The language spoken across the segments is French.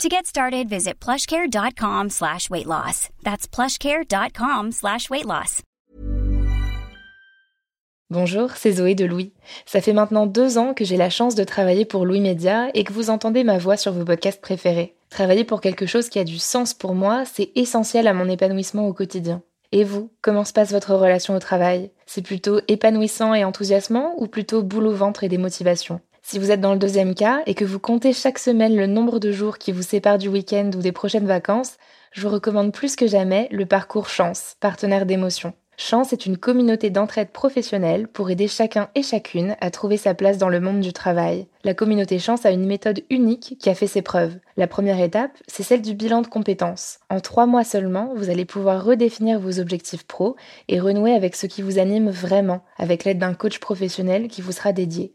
To get started, visit plushcare.com slash weight loss. That's plushcare.com slash weight loss. Bonjour, c'est Zoé de Louis. Ça fait maintenant deux ans que j'ai la chance de travailler pour Louis Média et que vous entendez ma voix sur vos podcasts préférés. Travailler pour quelque chose qui a du sens pour moi, c'est essentiel à mon épanouissement au quotidien. Et vous, comment se passe votre relation au travail? C'est plutôt épanouissant et enthousiasmant ou plutôt boule au ventre et des motivations? Si vous êtes dans le deuxième cas et que vous comptez chaque semaine le nombre de jours qui vous séparent du week-end ou des prochaines vacances, je vous recommande plus que jamais le parcours Chance, partenaire d'émotion. Chance est une communauté d'entraide professionnelle pour aider chacun et chacune à trouver sa place dans le monde du travail. La communauté Chance a une méthode unique qui a fait ses preuves. La première étape, c'est celle du bilan de compétences. En trois mois seulement, vous allez pouvoir redéfinir vos objectifs pro et renouer avec ce qui vous anime vraiment, avec l'aide d'un coach professionnel qui vous sera dédié.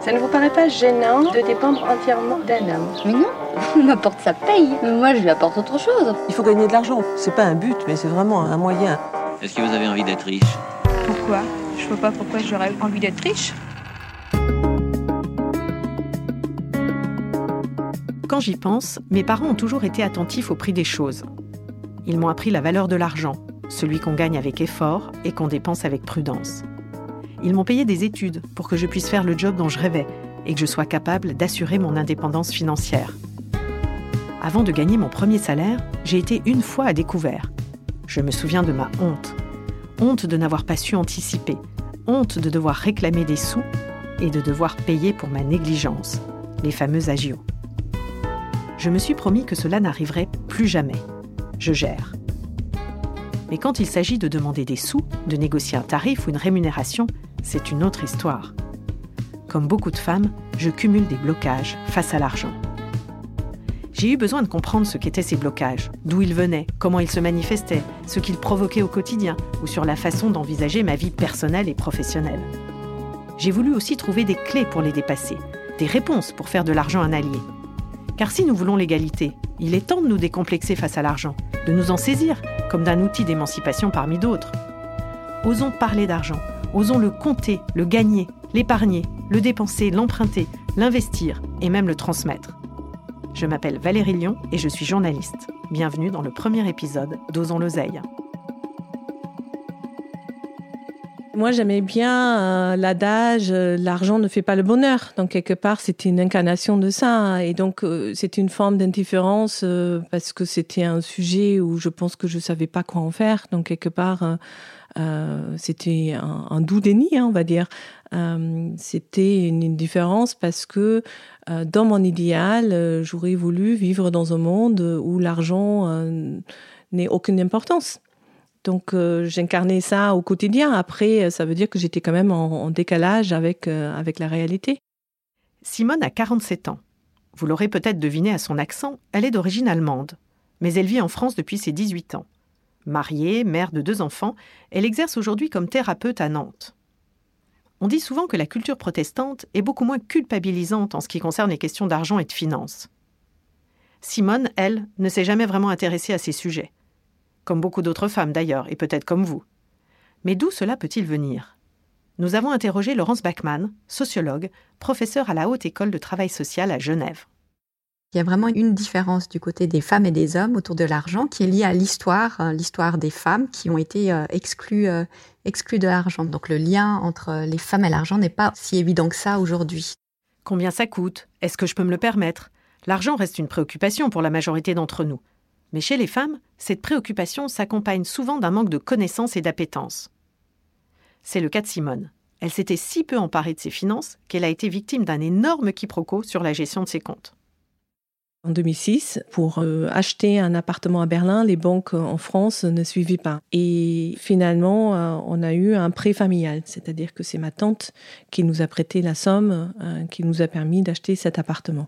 Ça ne vous paraît pas gênant de dépendre entièrement d'un homme Mais non, on m'apporte sa paye. Mais moi, je lui apporte autre chose. Il faut gagner de l'argent. C'est pas un but, mais c'est vraiment un moyen. Est-ce que vous avez envie d'être riche? Pourquoi? Je vois pas pourquoi j'aurais envie d'être riche. Quand j'y pense, mes parents ont toujours été attentifs au prix des choses. Ils m'ont appris la valeur de l'argent, celui qu'on gagne avec effort et qu'on dépense avec prudence. Ils m'ont payé des études pour que je puisse faire le job dont je rêvais et que je sois capable d'assurer mon indépendance financière. Avant de gagner mon premier salaire, j'ai été une fois à découvert. Je me souviens de ma honte. Honte de n'avoir pas su anticiper. Honte de devoir réclamer des sous et de devoir payer pour ma négligence, les fameux agios. Je me suis promis que cela n'arriverait plus jamais. Je gère. Mais quand il s'agit de demander des sous, de négocier un tarif ou une rémunération, c'est une autre histoire. Comme beaucoup de femmes, je cumule des blocages face à l'argent. J'ai eu besoin de comprendre ce qu'étaient ces blocages, d'où ils venaient, comment ils se manifestaient, ce qu'ils provoquaient au quotidien ou sur la façon d'envisager ma vie personnelle et professionnelle. J'ai voulu aussi trouver des clés pour les dépasser, des réponses pour faire de l'argent un allié. Car si nous voulons l'égalité, il est temps de nous décomplexer face à l'argent, de nous en saisir comme d'un outil d'émancipation parmi d'autres. Osons parler d'argent, osons le compter, le gagner, l'épargner, le dépenser, l'emprunter, l'investir et même le transmettre. Je m'appelle Valérie Lyon et je suis journaliste. Bienvenue dans le premier épisode d'Osons l'oseille. Moi, j'aimais bien euh, l'adage euh, l'argent ne fait pas le bonheur. Donc, quelque part, c'était une incarnation de ça. Et donc, euh, c'était une forme d'indifférence euh, parce que c'était un sujet où je pense que je savais pas quoi en faire. Donc, quelque part, c'était un, doux déni, hein, on va dire. C'était une indifférence parce que dans mon idéal, j'aurais voulu vivre dans un monde où l'argent n'ait aucune importance. Donc euh, j'incarnais ça au quotidien. Après, euh, ça veut dire que j'étais quand même en, décalage avec, euh, avec la réalité. Simone a 47 ans. Vous l'aurez peut-être deviné à son accent, elle est d'origine allemande. Mais elle vit en France depuis ses 18 ans. Mariée, mère de deux enfants, elle exerce aujourd'hui comme thérapeute à Nantes. On dit souvent que la culture protestante est beaucoup moins culpabilisante en ce qui concerne les questions d'argent et de finances. Simone, elle, ne s'est jamais vraiment intéressée à ces sujets. Comme beaucoup d'autres femmes d'ailleurs, et peut-être comme vous. Mais d'où cela peut-il venir? Nous avons interrogé Laurence Bachmann, sociologue, professeure à la Haute École de Travail Social à Genève. Il y a vraiment une différence du côté des femmes et des hommes autour de l'argent qui est liée à l'histoire, euh, l'histoire des femmes qui ont été euh, exclues, euh, exclues de l'argent. Donc le lien entre les femmes et l'argent n'est pas si évident que ça aujourd'hui. Combien ça coûte? Est-ce que je peux me le permettre? L'argent reste une préoccupation pour la majorité d'entre nous. Mais chez les femmes, cette préoccupation s'accompagne souvent d'un manque de connaissances et d'appétence. C'est le cas de Simone. Elle s'était si peu emparée de ses finances qu'elle a été victime d'un énorme quiproquo sur la gestion de ses comptes. En 2006, pour euh, acheter un appartement à Berlin, les banques en France ne suivaient pas. Et finalement, euh, on a eu un prêt familial, c'est-à-dire que c'est ma tante qui nous a prêté la somme euh, qui nous a permis d'acheter cet appartement.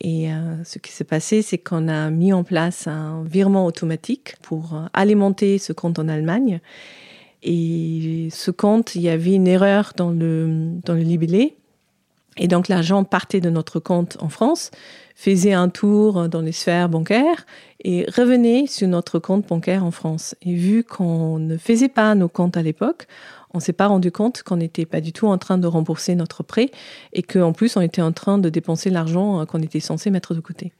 Et ce qui s'est passé, c'est qu'on a mis en place un virement automatique pour alimenter ce compte en Allemagne. Et ce compte, il y avait une erreur dans le, dans le libellé. Et donc l'argent partait de notre compte en France, faisait un tour dans les sphères bancaires et revenait sur notre compte bancaire en France. Et vu qu'on ne faisait pas nos comptes à l'époque, on s'est pas rendu compte qu'on n'était pas du tout en train de rembourser notre prêt et qu'en plus on était en train de dépenser l'argent qu'on était censé mettre de côté.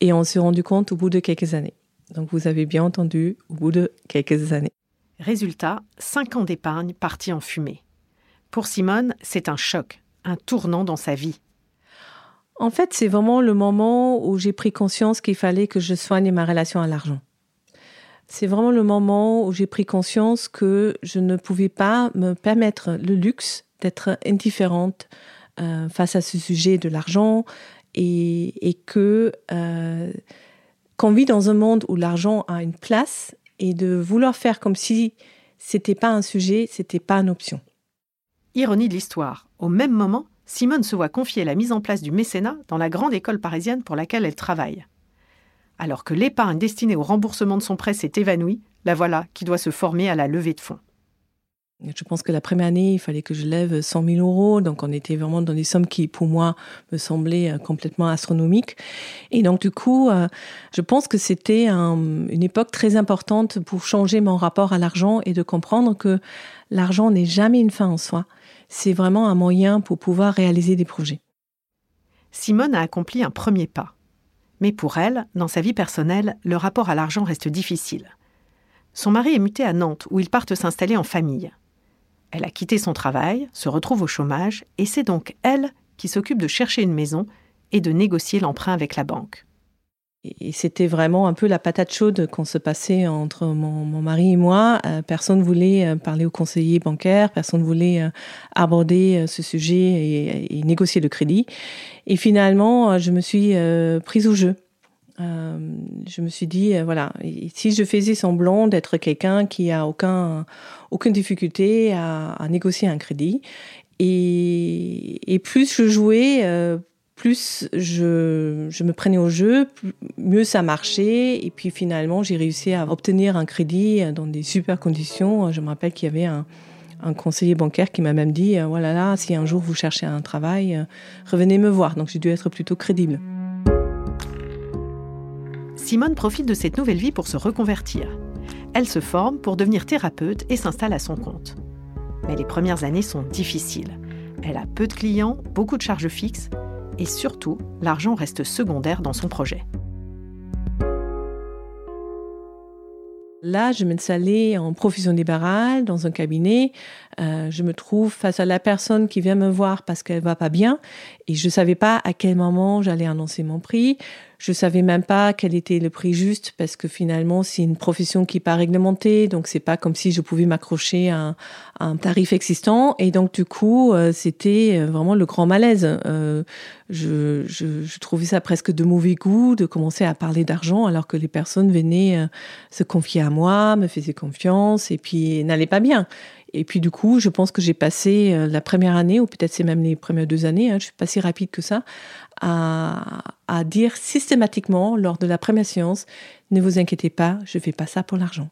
Et on s'est rendu compte au bout de quelques années. Donc vous avez bien entendu, au bout de quelques années. Résultat, cinq ans d'épargne partis en fumée. Pour Simone, c'est un choc, un tournant dans sa vie. En fait, c'est vraiment le moment où j'ai pris conscience qu'il fallait que je soigne ma relation à l'argent. C'est vraiment le moment où j'ai pris conscience que je ne pouvais pas me permettre le luxe d'être indifférente euh, face à ce sujet de l'argent et, que euh, qu'on vit dans un monde où l'argent a une place et de vouloir faire comme si c'était pas un sujet, c'était pas une option. Ironie de l'histoire. Au même moment, Simone se voit confier la mise en place du mécénat dans la grande école parisienne pour laquelle elle travaille. Alors que l'épargne destinée au remboursement de son prêt s'est évanouie, la voilà qui doit se former à la levée de fonds. Je pense que la première année, il fallait que je lève 100 000 euros. Donc, on était vraiment dans des sommes qui, pour moi, me semblaient euh, complètement astronomiques. Et donc, du coup, euh, je pense que c'était une époque très importante pour changer mon rapport à l'argent et de comprendre que l'argent n'est jamais une fin en soi. C'est vraiment un moyen pour pouvoir réaliser des projets. Simone a accompli un premier pas. Mais pour elle, dans sa vie personnelle, le rapport à l'argent reste difficile. Son mari est muté à Nantes, où ils partent s'installer en famille. Elle a quitté son travail, se retrouve au chômage, et c'est donc elle qui s'occupe de chercher une maison et de négocier l'emprunt avec la banque. Et c'était vraiment un peu la patate chaude qu'on se passait entre mon, mari et moi. Euh, personne ne voulait euh, parler au conseiller bancaire, personne ne voulait euh, aborder ce sujet et, négocier le crédit. Et finalement, je me suis prise au jeu. Je me suis dit, voilà, si je faisais semblant d'être quelqu'un qui a aucun, aucune difficulté à, négocier un crédit, et, plus je jouais, plus je, me prenais au jeu, mieux ça marchait, et puis finalement j'ai réussi à obtenir un crédit dans des super conditions. Je me rappelle qu'il y avait un, un conseiller bancaire qui m'a même dit, voilà là, si un jour vous cherchez un travail, revenez me voir. Donc j'ai dû être plutôt crédible. Simone profite de cette nouvelle vie pour se reconvertir. Elle se forme pour devenir thérapeute et s'installe à son compte. Mais les premières années sont difficiles. Elle a peu de clients, beaucoup de charges fixes et surtout, l'argent reste secondaire dans son projet. Là, je m'installais en profession libérale dans un cabinet. Euh, je me trouve face à la personne qui vient me voir parce qu'elle va pas bien et je savais pas à quel moment j'allais annoncer mon prix. Je savais même pas quel était le prix juste parce que finalement c'est une profession qui n'est pas réglementée, donc c'est pas comme si je pouvais m'accrocher à, un tarif existant. Et donc du coup euh, c'était euh, vraiment le grand malaise. Euh, je, je, je, trouvais ça presque de mauvais goût de commencer à parler d'argent alors que les personnes venaient se confier à moi, me faisaient confiance et puis n'allaient pas bien. Et puis du coup, je pense que j'ai passé la première année, ou peut-être c'est même les premières deux années, hein, je suis pas si rapide que ça, à, à dire systématiquement lors de la première séance, ne vous inquiétez pas, je fais pas ça pour l'argent.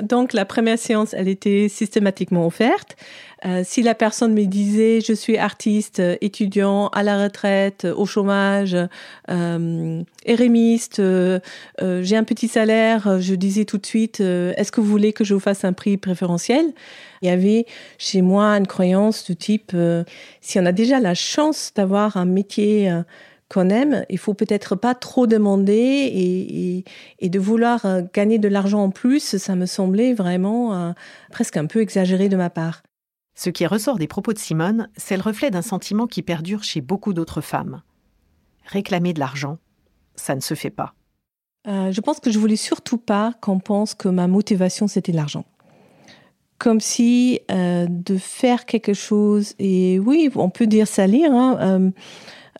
Donc la première séance, elle était systématiquement offerte. Euh, si la personne me disait je suis artiste, étudiant, à la retraite, au chômage, euh, érémiste, euh, euh j'ai un petit salaire, je disais tout de suite est-ce que vous voulez que je vous fasse un prix préférentiel? Il y avait chez moi une croyance du type si on a déjà la chance d'avoir un métier qu'on aime, il faut peut-être pas trop demander et, de vouloir euh, gagner de l'argent en plus, ça me semblait vraiment euh, presque un peu exagéré de ma part. Ce qui ressort des propos de Simone, c'est le reflet d'un sentiment qui perdure chez beaucoup d'autres femmes. Réclamer de l'argent, ça ne se fait pas. Euh, je pense que je voulais surtout pas qu'on pense que ma motivation c'était l'argent. comme si euh, de faire quelque chose, et oui, on peut dire salir, hein, euh,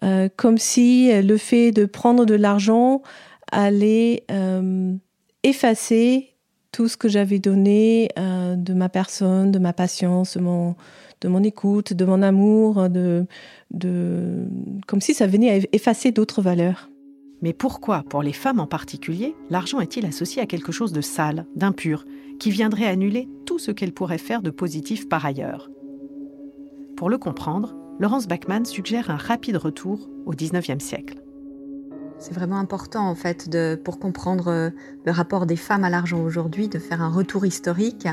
euh, comme si le fait de prendre de l'argent allait effacer tout ce que j'avais donné de ma personne, de ma patience, de mon, écoute, de mon amour, de, comme si ça venait à effacer d'autres valeurs. Mais pourquoi, pour les femmes en particulier, l'argent est-il associé à quelque chose de sale, d'impur, qui viendrait annuler tout ce qu'elle pourrait faire de positif par ailleurs? Pour le comprendre, Laurence Bachmann suggère un rapide retour au XIXe siècle. C'est vraiment important, en fait, pour comprendre euh, le rapport des femmes à l'argent aujourd'hui, de faire un retour historique.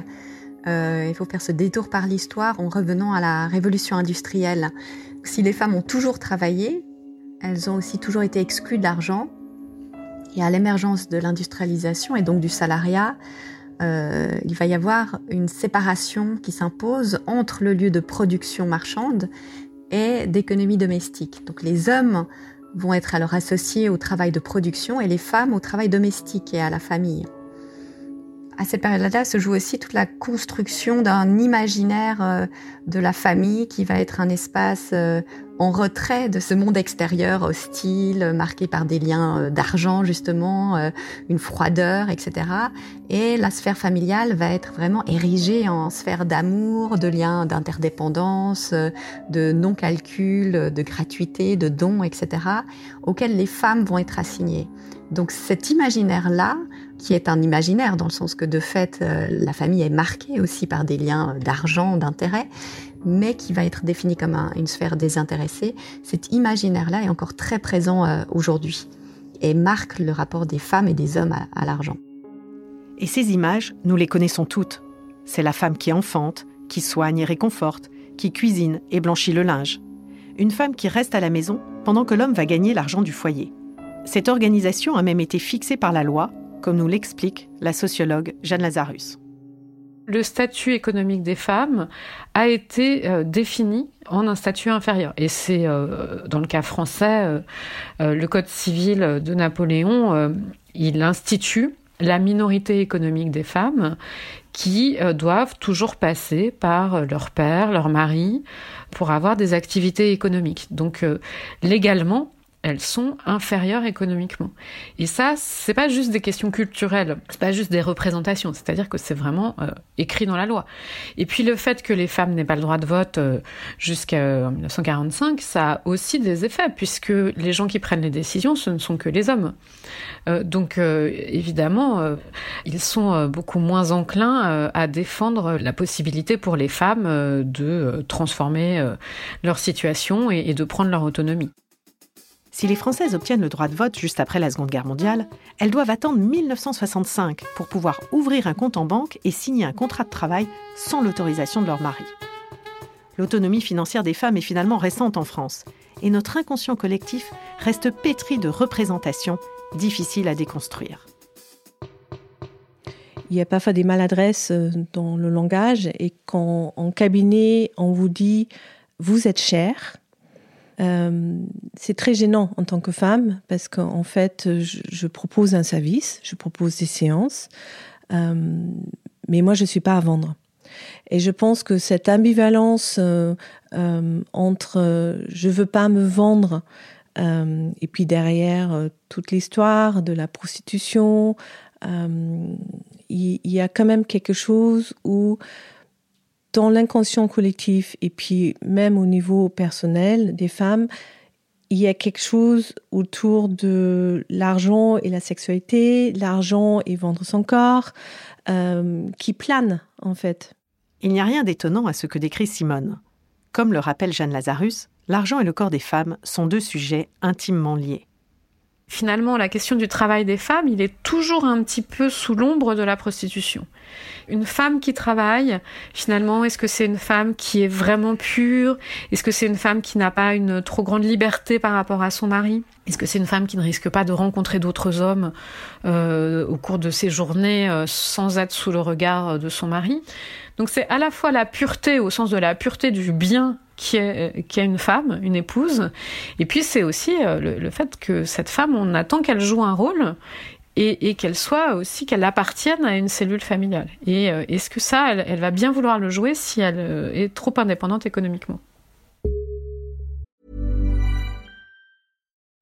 Euh, il faut faire ce détour par l'histoire en revenant à la révolution industrielle. Si les femmes ont toujours travaillé, elles ont aussi toujours été exclues de l'argent. Et à l'émergence de l'industrialisation et donc du salariat, euh, il va y avoir une séparation qui s'impose entre le lieu de production marchande et d'économie domestique. Donc les hommes vont être alors associés au travail de production et les femmes au travail domestique et à la famille. À cette période-là se joue aussi toute la construction d'un imaginaire euh, de la famille qui va être un espace euh, en retrait de ce monde extérieur hostile, marqué par des liens euh, d'argent justement, une froideur, etc. Et la sphère familiale va être vraiment érigée en sphère d'amour, de liens d'interdépendance, de non-calcul, de gratuité, de dons, etc., auxquels les femmes vont être assignées. Donc cet imaginaire-là, qui est un imaginaire dans le sens que de fait la famille est marquée aussi par des liens d'argent, d'intérêt, mais qui va être défini comme une sphère désintéressée, cet imaginaire-là est encore très présent euh, aujourd'hui et marque le rapport des femmes et des hommes à, l'argent. Et ces images, nous les connaissons toutes. C'est la femme qui enfante, qui soigne et réconforte, qui cuisine et blanchit le linge. Une femme qui reste à la maison pendant que l'homme va gagner l'argent du foyer. Cette organisation a même été fixée par la loi, comme nous l'explique la sociologue Jeanne Lazarus le statut économique des femmes a été euh, défini en un statut inférieur. Et c'est euh, dans le cas français, euh, le Code civil de Napoléon, il institue la minorité économique des femmes qui doivent toujours passer par leur père, leur mari, pour avoir des activités économiques. Donc légalement, elles sont inférieures économiquement. Et ça, c'est pas juste des questions culturelles, c'est pas juste des représentations, c'est-à-dire que c'est vraiment euh, écrit dans la loi. Et puis le fait que les femmes n'aient pas le droit de vote euh, jusqu'à 1945, ça a aussi des effets, puisque les gens qui prennent les décisions, ce ne sont que les hommes. Euh, donc évidemment, ils sont beaucoup moins enclins à défendre la possibilité pour les femmes de transformer leur situation et de prendre leur autonomie. Si les Françaises obtiennent le droit de vote juste après la Seconde Guerre mondiale, elles doivent attendre 1965 pour pouvoir ouvrir un compte en banque et signer un contrat de travail sans l'autorisation de leur mari. L'autonomie financière des femmes est finalement récente en France, et notre inconscient collectif reste pétri de représentations difficiles à déconstruire. Il y a parfois des maladresses euh, dans le langage et quand en cabinet on vous dit vous êtes cher, euh, c'est très gênant en tant que femme parce qu'en fait, je, propose un service, je propose des séances, euh, mais moi, je ne suis pas à vendre. Et je pense que cette ambivalence euh, entre je veux pas me vendre et puis derrière toute l'histoire de la prostitution, il y, a quand même quelque chose où dans l'inconscient collectif et puis même au niveau personnel des femmes, il y a quelque chose autour de l'argent et la sexualité, l'argent et vendre son corps, euh, qui plane en fait. Il n'y a rien d'étonnant à ce que décrit Simone. Comme le rappelle Jeanne Lazarus, l'argent et le corps des femmes sont deux sujets intimement liés finalement, la question du travail des femmes, il est toujours un petit peu sous l'ombre de la prostitution. Une femme qui travaille, finalement, est-ce que c'est une femme qui est vraiment pure? Est-ce que c'est une femme qui n'a pas une trop grande liberté par rapport à son mari? Est-ce que c'est une femme qui ne risque pas de rencontrer d'autres hommes euh, au cours de ses journées euh, sans être sous le regard de son mari? Donc c'est à la fois la pureté au sens de la pureté du bien qui est, qui est une femme, une épouse. Et puis c'est aussi euh, le, fait que cette femme, on attend qu'elle joue un rôle et, qu'elle soit aussi, qu'elle appartienne à une cellule familiale. Et euh, est-ce que ça, elle, va bien vouloir le jouer si elle euh, est trop indépendante économiquement?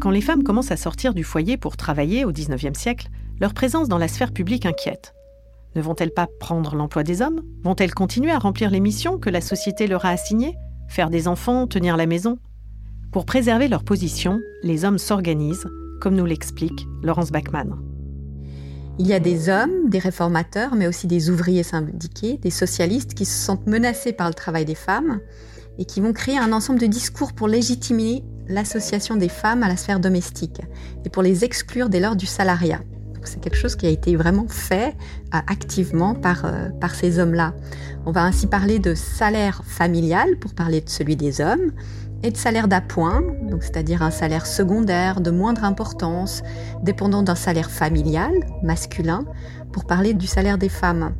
Quand les femmes commencent à sortir du foyer pour travailler au 19e siècle, leur présence dans la sphère publique inquiète. Ne vont-elles pas prendre l'emploi des hommes? Vont-elles continuer à remplir les missions que la société leur a assignées? Faire des enfants, tenir la maison? Pour préserver leur position, les hommes s'organisent, comme nous l'explique Laurence Bachmann. Il y a des hommes, des réformateurs, mais aussi des ouvriers syndiqués, des socialistes qui se sentent menacés par le travail des femmes et qui vont créer un ensemble de discours pour légitimer l'association des femmes à la sphère domestique et pour les exclure dès lors du salariat c'est quelque chose qui a été vraiment fait euh, activement par, euh, par ces hommes-là. On va ainsi parler de salaire familial pour parler de celui des hommes et de salaire d'appoint, c'est-à-dire un salaire secondaire de moindre importance, dépendant d'un salaire familial masculin, pour parler du salaire des femmes.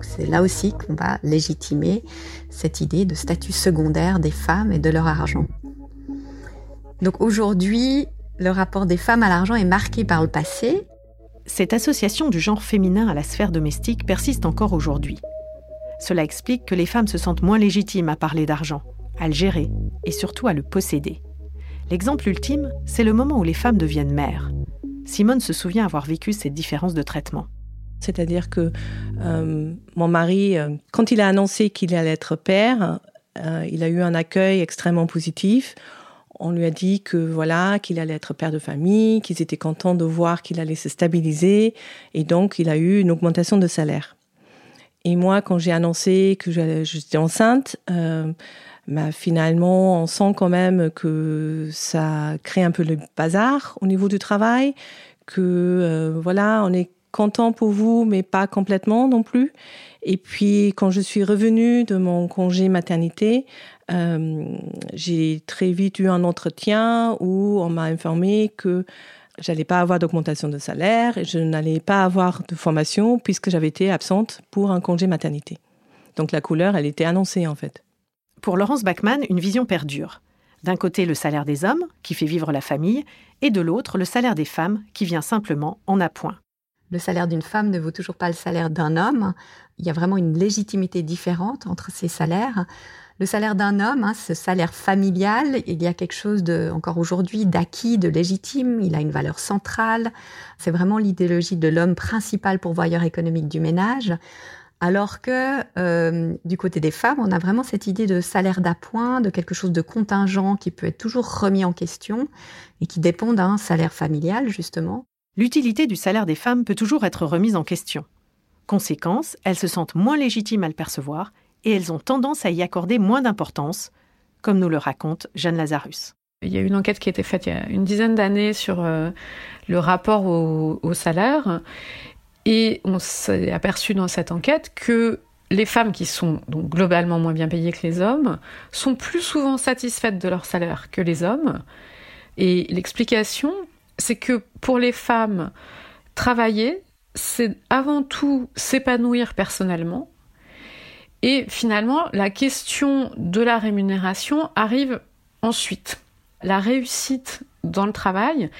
C'est là aussi qu'on va légitimer cette idée de statut secondaire des femmes et de leur argent. Donc aujourd'hui, le rapport des femmes à l'argent est marqué par le passé, cette association du genre féminin à la sphère domestique persiste encore aujourd'hui. Cela explique que les femmes se sentent moins légitimes à parler d'argent, à le gérer et surtout à le posséder. L'exemple ultime, c'est le moment où les femmes deviennent mères. Simone se souvient avoir vécu cette différence de traitement. C'est-à-dire que euh, mon mari, euh, quand il a annoncé qu'il allait être père, euh, il a eu un accueil extrêmement positif on lui a dit que voilà qu'il allait être père de famille, qu'ils étaient contents de voir qu'il allait se stabiliser, et donc il a eu une augmentation de salaire. Et moi, quand j'ai annoncé que j'étais enceinte, euh, bah, finalement, on sent quand même que ça crée un peu le bazar au niveau du travail, que euh, voilà, on est content pour vous, mais pas complètement non plus. Et puis, quand je suis revenue de mon congé maternité, euh, j'ai très vite eu un entretien où on m'a informé que j'allais pas avoir d'augmentation de salaire et je n'allais pas avoir de formation puisque j'avais été absente pour un congé maternité. Donc la couleur, elle était annoncée en fait. Pour Laurence Bachmann, une vision perdure. D'un côté, le salaire des hommes, qui fait vivre la famille, et de l'autre, le salaire des femmes, qui vient simplement en appoint. Le salaire d'une femme ne vaut toujours pas le salaire d'un homme. Il y a vraiment une légitimité différente entre ces salaires. Le salaire d'un homme, hein, ce salaire familial, il y a quelque chose de, encore aujourd'hui, d'acquis, de légitime. Il a une valeur centrale. C'est vraiment l'idéologie de l'homme principal pourvoyeur économique du ménage. Alors que euh, du côté des femmes, on a vraiment cette idée de salaire d'appoint, de quelque chose de contingent qui peut être toujours remis en question et qui dépend d'un salaire familial, justement. L'utilité du salaire des femmes peut toujours être remise en question. Conséquence, elles se sentent moins légitimes à le percevoir et elles ont tendance à y accorder moins d'importance, comme nous le raconte Jeanne Lazarus. Il y a une enquête qui a été faite il y a une dizaine d'années sur euh, le rapport au, salaire et on s'est aperçu dans cette enquête que les femmes qui sont donc globalement moins bien payées que les hommes sont plus souvent satisfaites de leur salaire que les hommes. Et l'explication, c'est que pour les femmes, travailler, c'est avant tout s'épanouir personnellement, et finalement, la question de la rémunération arrive ensuite. La réussite dans le travail,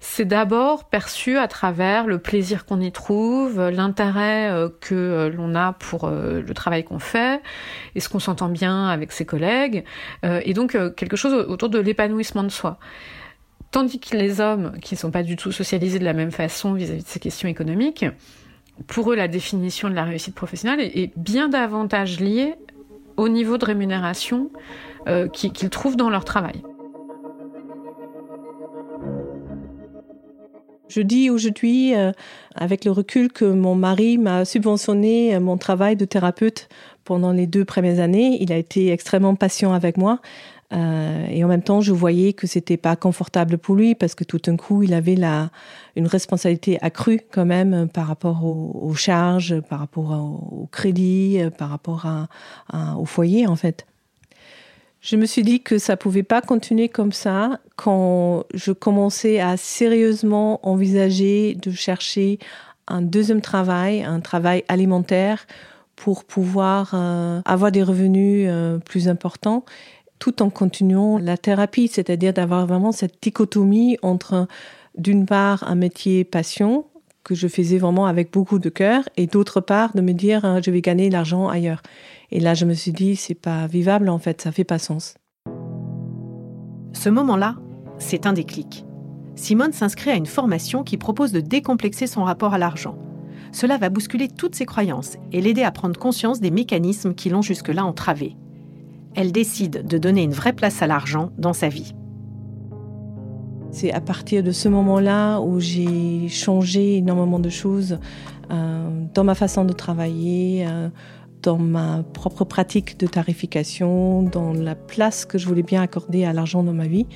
c'est d'abord perçu à travers le plaisir qu'on y trouve, l'intérêt euh, que euh, l'on a pour euh, le travail qu'on fait, est-ce qu'on s'entend bien avec ses collègues, et donc quelque chose autour de l'épanouissement de soi. Tandis que les hommes, qui ne sont pas du tout socialisés de la même façon vis à -vis de ces questions économiques, pour eux, la définition de la réussite professionnelle est, bien davantage liée au niveau de rémunération euh, qu'ils trouvent dans leur travail. Je dis aujourd'hui, euh, avec le recul, que mon mari m'a subventionné euh, mon travail de thérapeute pendant les deux premières années. Il a été extrêmement patient avec moi. Euh, et en même temps, je voyais que c'était pas confortable pour lui parce que tout d'un coup, il avait la, une responsabilité accrue quand même par rapport aux, charges, par rapport au, crédit, par rapport au foyer en fait. Je me suis dit que ça pouvait pas continuer comme ça quand je commençais à sérieusement envisager de chercher un deuxième travail, un travail alimentaire pour pouvoir euh, avoir des revenus euh, plus importants tout en continuant la thérapie, c'est-à-dire d'avoir vraiment cette dichotomie entre d'une part un métier passion que je faisais vraiment avec beaucoup de cœur et d'autre part de me dire hein, je vais gagner l'argent ailleurs. Et là, je me suis dit, c'est pas vivable en fait, ça fait pas sens. Ce moment-là, c'est un déclic. Simone s'inscrit à une formation qui propose de décomplexer son rapport à l'argent. Cela va bousculer toutes ses croyances et l'aider à prendre conscience des mécanismes qui l'ont jusque-là entravé. Elle décide de donner une vraie place à l'argent dans sa vie. C'est à partir de ce moment-là où j'ai changé énormément de choses euh, dans ma façon de travailler, euh, dans ma propre pratique de tarification, dans la place que je voulais bien accorder à l'argent dans ma vie.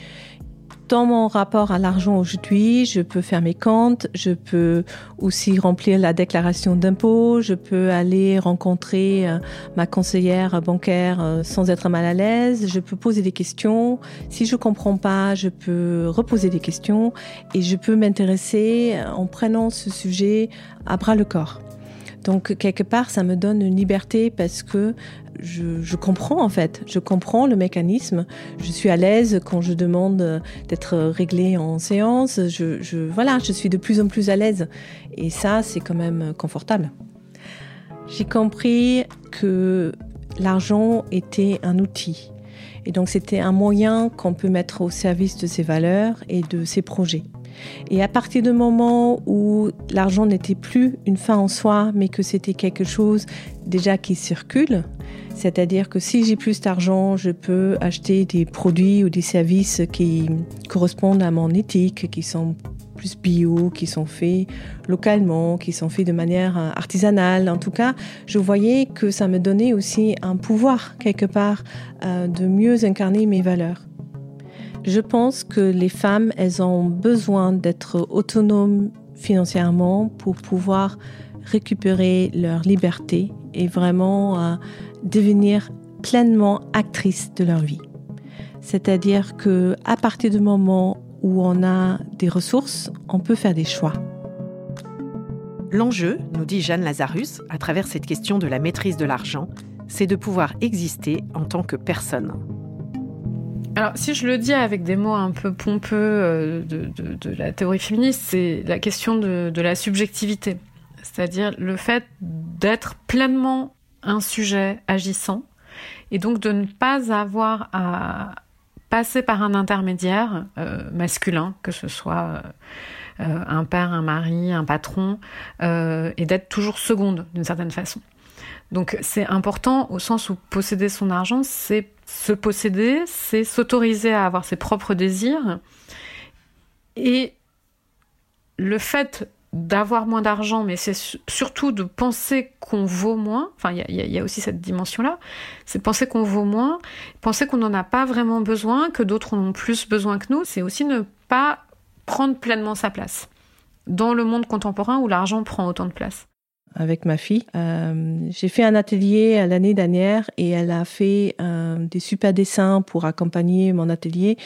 Dans mon rapport à l'argent aujourd'hui, je peux faire mes comptes, je peux aussi remplir la déclaration d'impôt, je peux aller rencontrer euh, ma conseillère bancaire euh, sans être mal à l'aise, je peux poser des questions. Si je comprends pas, je peux reposer des questions et je peux m'intéresser en prenant ce sujet à bras le corps. Donc quelque part, ça me donne une liberté parce que je, comprends en fait, je comprends le mécanisme. Je suis à l'aise quand je demande d'être réglé en séance. Je, voilà, je suis de plus en plus à l'aise et ça, c'est quand même confortable. J'ai compris que l'argent était un outil et donc c'était un moyen qu'on peut mettre au service de ses valeurs et de ses projets. Et à partir du moment où l'argent n'était plus une fin en soi, mais que c'était quelque chose déjà qui circule, c'est-à-dire que si j'ai plus d'argent, je peux acheter des produits ou des services qui correspondent à mon éthique, qui sont plus bio, qui sont faits localement, qui sont faits de manière artisanale. En tout cas, je voyais que ça me donnait aussi un pouvoir quelque part euh, de mieux incarner mes valeurs. Je pense que les femmes, elles ont besoin d'être autonomes financièrement pour pouvoir récupérer leur liberté et vraiment euh, devenir pleinement actrices de leur vie. C'est-à-dire que à partir du moment où on a des ressources, on peut faire des choix. L'enjeu, nous dit Jeanne Lazarus, à travers cette question de la maîtrise de l'argent, c'est de pouvoir exister en tant que personne. Alors, si je le dis avec des mots un peu pompeux euh, de, la théorie féministe, c'est la question de, la subjectivité. C'est-à-dire le fait d'être pleinement un sujet agissant et donc de ne pas avoir à passer par un intermédiaire euh, masculin, que ce soit euh, un père, un mari, un patron, et d'être toujours seconde d'une certaine façon. Donc c'est important au sens où posséder son argent, c'est se posséder, c'est s'autoriser à avoir ses propres désirs. Et le fait d'avoir moins d'argent, mais c'est surtout de penser qu'on vaut moins, enfin il y, a aussi cette dimension-là, c'est penser qu'on vaut moins, penser qu'on n'en a pas vraiment besoin, que d'autres en ont plus besoin que nous, c'est aussi ne pas prendre pleinement sa place dans le monde contemporain où l'argent prend autant de place avec ma fille. Euh, j'ai fait un atelier l'année dernière et elle a fait euh, des super dessins pour accompagner mon atelier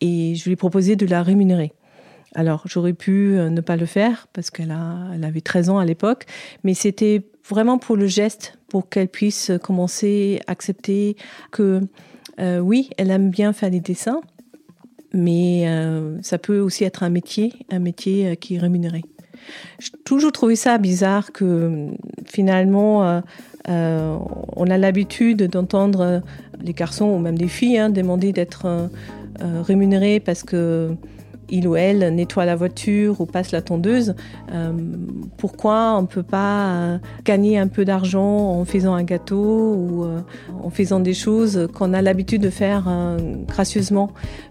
et je lui ai proposé de la rémunérer. Alors j'aurais pu euh, ne pas le faire parce qu'elle elle avait 13 ans à l'époque, mais c'était vraiment pour le geste, pour qu'elle puisse commencer à accepter que oui, elle aime bien faire des dessins, mais ça peut aussi être un métier, un métier qui est rémunéré. J'ai toujours trouvé ça bizarre que finalement, euh, euh, on a l'habitude d'entendre les garçons ou même des filles hein, demander d'être euh, rémunérés parce que il ou elle nettoie la voiture ou passe la tondeuse, pourquoi on ne peut pas gagner un peu d'argent en faisant un gâteau ou en faisant des choses qu'on a l'habitude de faire gracieusement?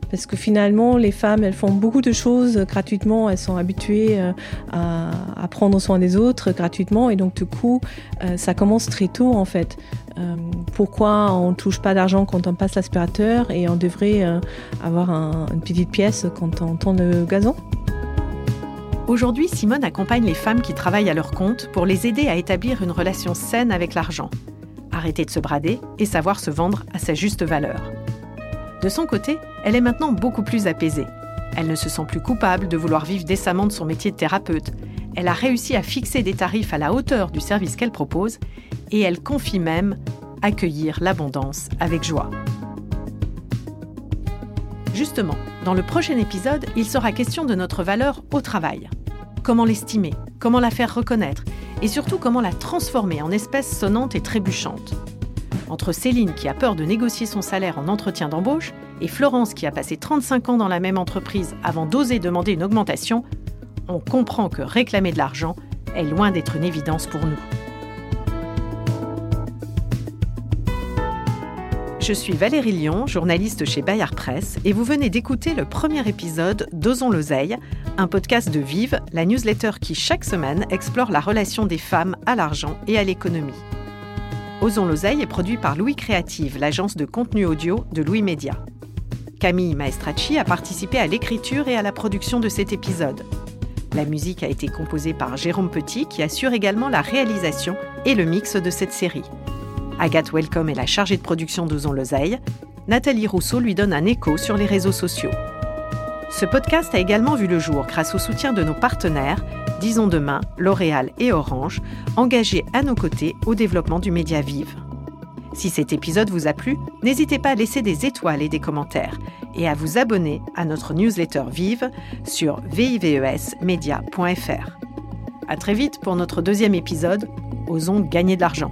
Parce que finalement, les femmes, elles font beaucoup de choses gratuitement. Elles sont habituées euh, à, prendre soin des autres gratuitement. Et donc, du coup, euh, ça commence très tôt, en fait. Euh, pourquoi on ne touche pas d'argent quand on passe l'aspirateur et on devrait avoir une petite pièce quand on tend le gazon? Aujourd'hui, Simone accompagne les femmes qui travaillent à leur compte pour les aider à établir une relation saine avec l'argent, arrêter de se brader et savoir se vendre à sa juste valeur. De son côté, elle est maintenant beaucoup plus apaisée. Elle ne se sent plus coupable de vouloir vivre décemment de son métier de thérapeute. Elle a réussi à fixer des tarifs à la hauteur du service qu'elle propose et elle confie même accueillir l'abondance avec joie. Justement, dans le prochain épisode, il sera question de notre valeur au travail. Comment l'estimer, comment la faire reconnaître et surtout comment la transformer en espèce sonnante et trébuchante. Entre Céline qui a peur de négocier son salaire en entretien d'embauche et Florence qui a passé 35 ans dans la même entreprise avant d'oser demander une augmentation, on comprend que réclamer de l'argent est loin d'être une évidence pour nous. Je suis Valérie Lyon, journaliste chez Bayard Presse, et vous venez d'écouter le premier épisode d'Osons l'oseille, un podcast de Vive, la newsletter qui chaque semaine explore la relation des femmes à l'argent et à l'économie. Osons l'oseille est produit par Louis Créative, l'agence de contenu audio de Louis Média. Camille Maestracci a participé à l'écriture et à la production de cet épisode. La musique a été composée par Jérôme Petit qui assure également la réalisation et le mix de cette série. Agathe Welcome est la chargée de production d'Ozon Loseille. Nathalie Rousseau lui donne un écho sur les réseaux sociaux. Ce podcast a également vu le jour grâce au soutien de nos partenaires, Disons Demain, L'Oréal et Orange, engagés à nos côtés au développement du média Vive. Si cet épisode vous a plu, n'hésitez pas à laisser des étoiles et des commentaires et à vous abonner à notre newsletter Vive sur vivesmedia.fr. À très vite pour notre deuxième épisode Osons gagner de l'argent.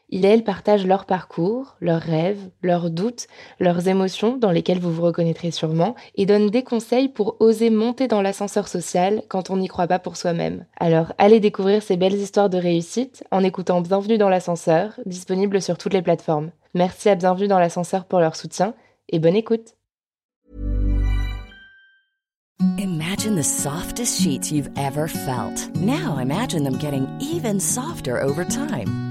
il et elle partagent leur parcours, leurs rêves, leurs doutes, leurs émotions dans lesquelles vous vous reconnaîtrez sûrement, et donnent des conseils pour oser monter dans l'ascenseur social quand on n'y croit pas pour soi-même. Alors allez découvrir ces belles histoires de réussite en écoutant Bienvenue dans l'ascenseur, disponible sur toutes les plateformes. Merci à Bienvenue dans l'ascenseur pour leur soutien et bonne écoute. Imagine the softest sheets you've ever felt. Now imagine them getting even softer over time.